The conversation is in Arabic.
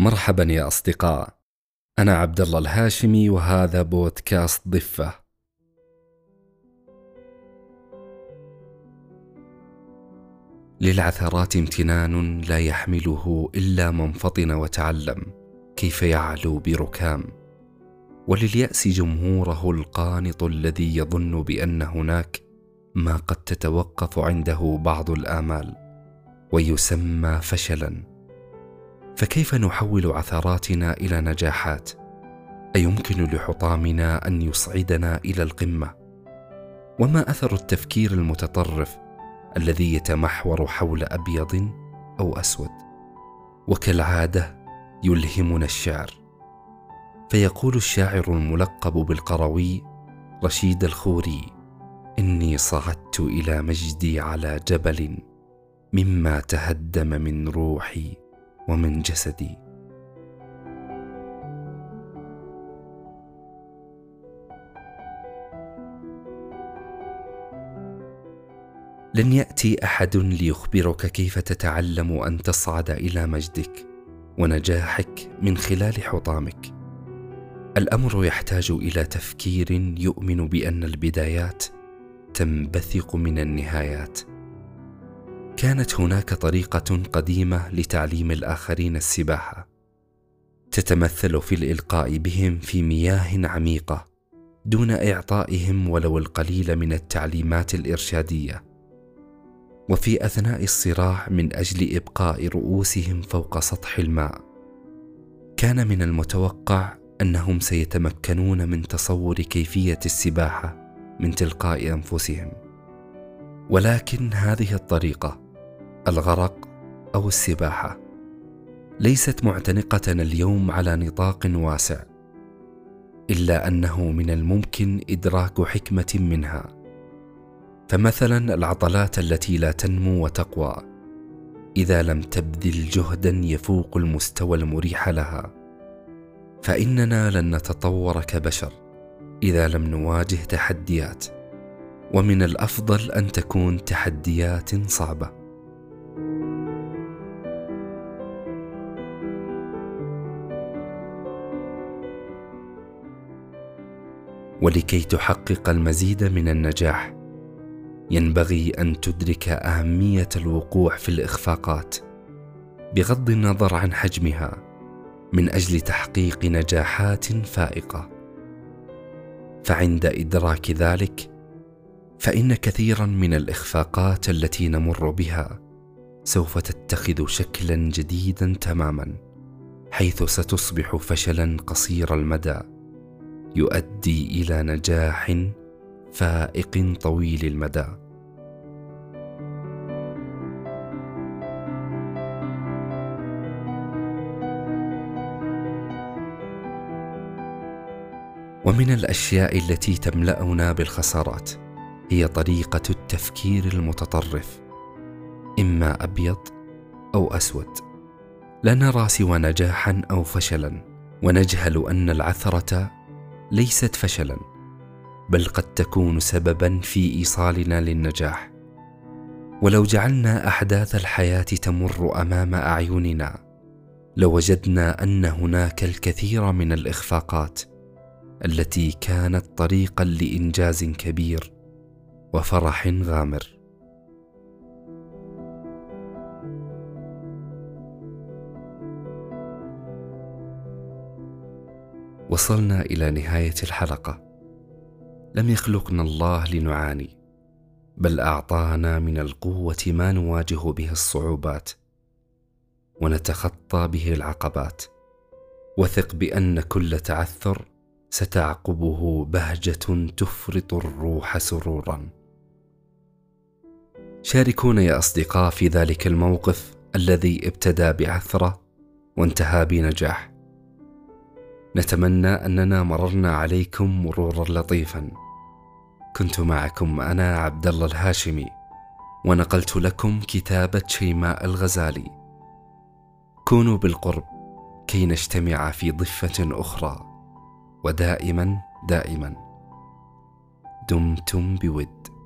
مرحبا يا أصدقاء. أنا عبد الله الهاشمي وهذا بودكاست ضفة. للعثرات امتنان لا يحمله إلا من فطن وتعلم كيف يعلو بركام. ولليأس جمهوره القانط الذي يظن بأن هناك ما قد تتوقف عنده بعض الآمال ويسمى فشلا. فكيف نحول عثراتنا إلى نجاحات؟ أيمكن لحطامنا أن يصعدنا إلى القمة؟ وما أثر التفكير المتطرف الذي يتمحور حول أبيض أو أسود؟ وكالعادة يلهمنا الشعر. فيقول الشاعر الملقب بالقروي رشيد الخوري إني صعدت إلى مجدي على جبل مما تهدم من روحي ومن جسدي. لن يأتي أحد ليخبرك كيف تتعلم أن تصعد إلى مجدك ونجاحك من خلال حطامك. الأمر يحتاج إلى تفكير يؤمن بأن البدايات تنبثق من النهايات. كانت هناك طريقة قديمة لتعليم الآخرين السباحة. تتمثل في الإلقاء بهم في مياه عميقة دون إعطائهم ولو القليل من التعليمات الإرشادية. وفي أثناء الصراع من أجل إبقاء رؤوسهم فوق سطح الماء كان من المتوقع أنهم سيتمكنون من تصور كيفية السباحة من تلقاء أنفسهم. ولكن هذه الطريقة الغرق أو السباحة. ليست معتنقة اليوم على نطاق واسع إلا أنه من الممكن إدراك حكمة منها. فمثلا العضلات التي لا تنمو وتقوى إذا لم تبذل جهدا يفوق المستوى المريح لها. فإننا لن نتطور كبشر إذا لم نواجه تحديات ومن الأفضل أن تكون تحديات صعبة. ولكي تحقق المزيد من النجاح. ينبغي أن تدرك أهمية الوقوع في الإخفاقات. بغض النظر عن حجمها من أجل تحقيق نجاحات فائقة. فعند إدراك ذلك فإن كثيرا من الإخفاقات التي نمر بها سوف تتخذ شكلا جديدا تماما حيث ستصبح فشلا قصير المدى. يؤدي إلى نجاح فائق طويل المدى. ومن الأشياء التي تملأنا بالخسارات هي طريقة التفكير المتطرف إما أبيض أو أسود. لا نرى سوى نجاحا أو فشلا ونجهل أن العثرة ليست فشلا بل قد تكون سببا في إيصالنا للنجاح. ولو جعلنا أحداث الحياة تمر أمام أعيننا لوجدنا أن هناك الكثير من الإخفاقات التي كانت طريقا لإنجاز كبير وفرح غامر. وصلنا إلى نهاية الحلقة. لم يخلقنا الله لنعاني بل أعطانا من القوة ما نواجه به الصعوبات ونتخطى به العقبات. وثق بأن كل تعثر ستعقبه بهجة تفرط الروح سرورا. شاركونا يا أصدقاء في ذلك الموقف الذي ابتدى بعثرة وانتهى بنجاح. نتمنى أننا مررنا عليكم مرورا لطيفا. كنت معكم أنا عبد الله الهاشمي ونقلت لكم كتابه شيماء الغزالي. كونوا بالقرب كي نجتمع في ضفة أخرى ودائما دائما. دمتم بود.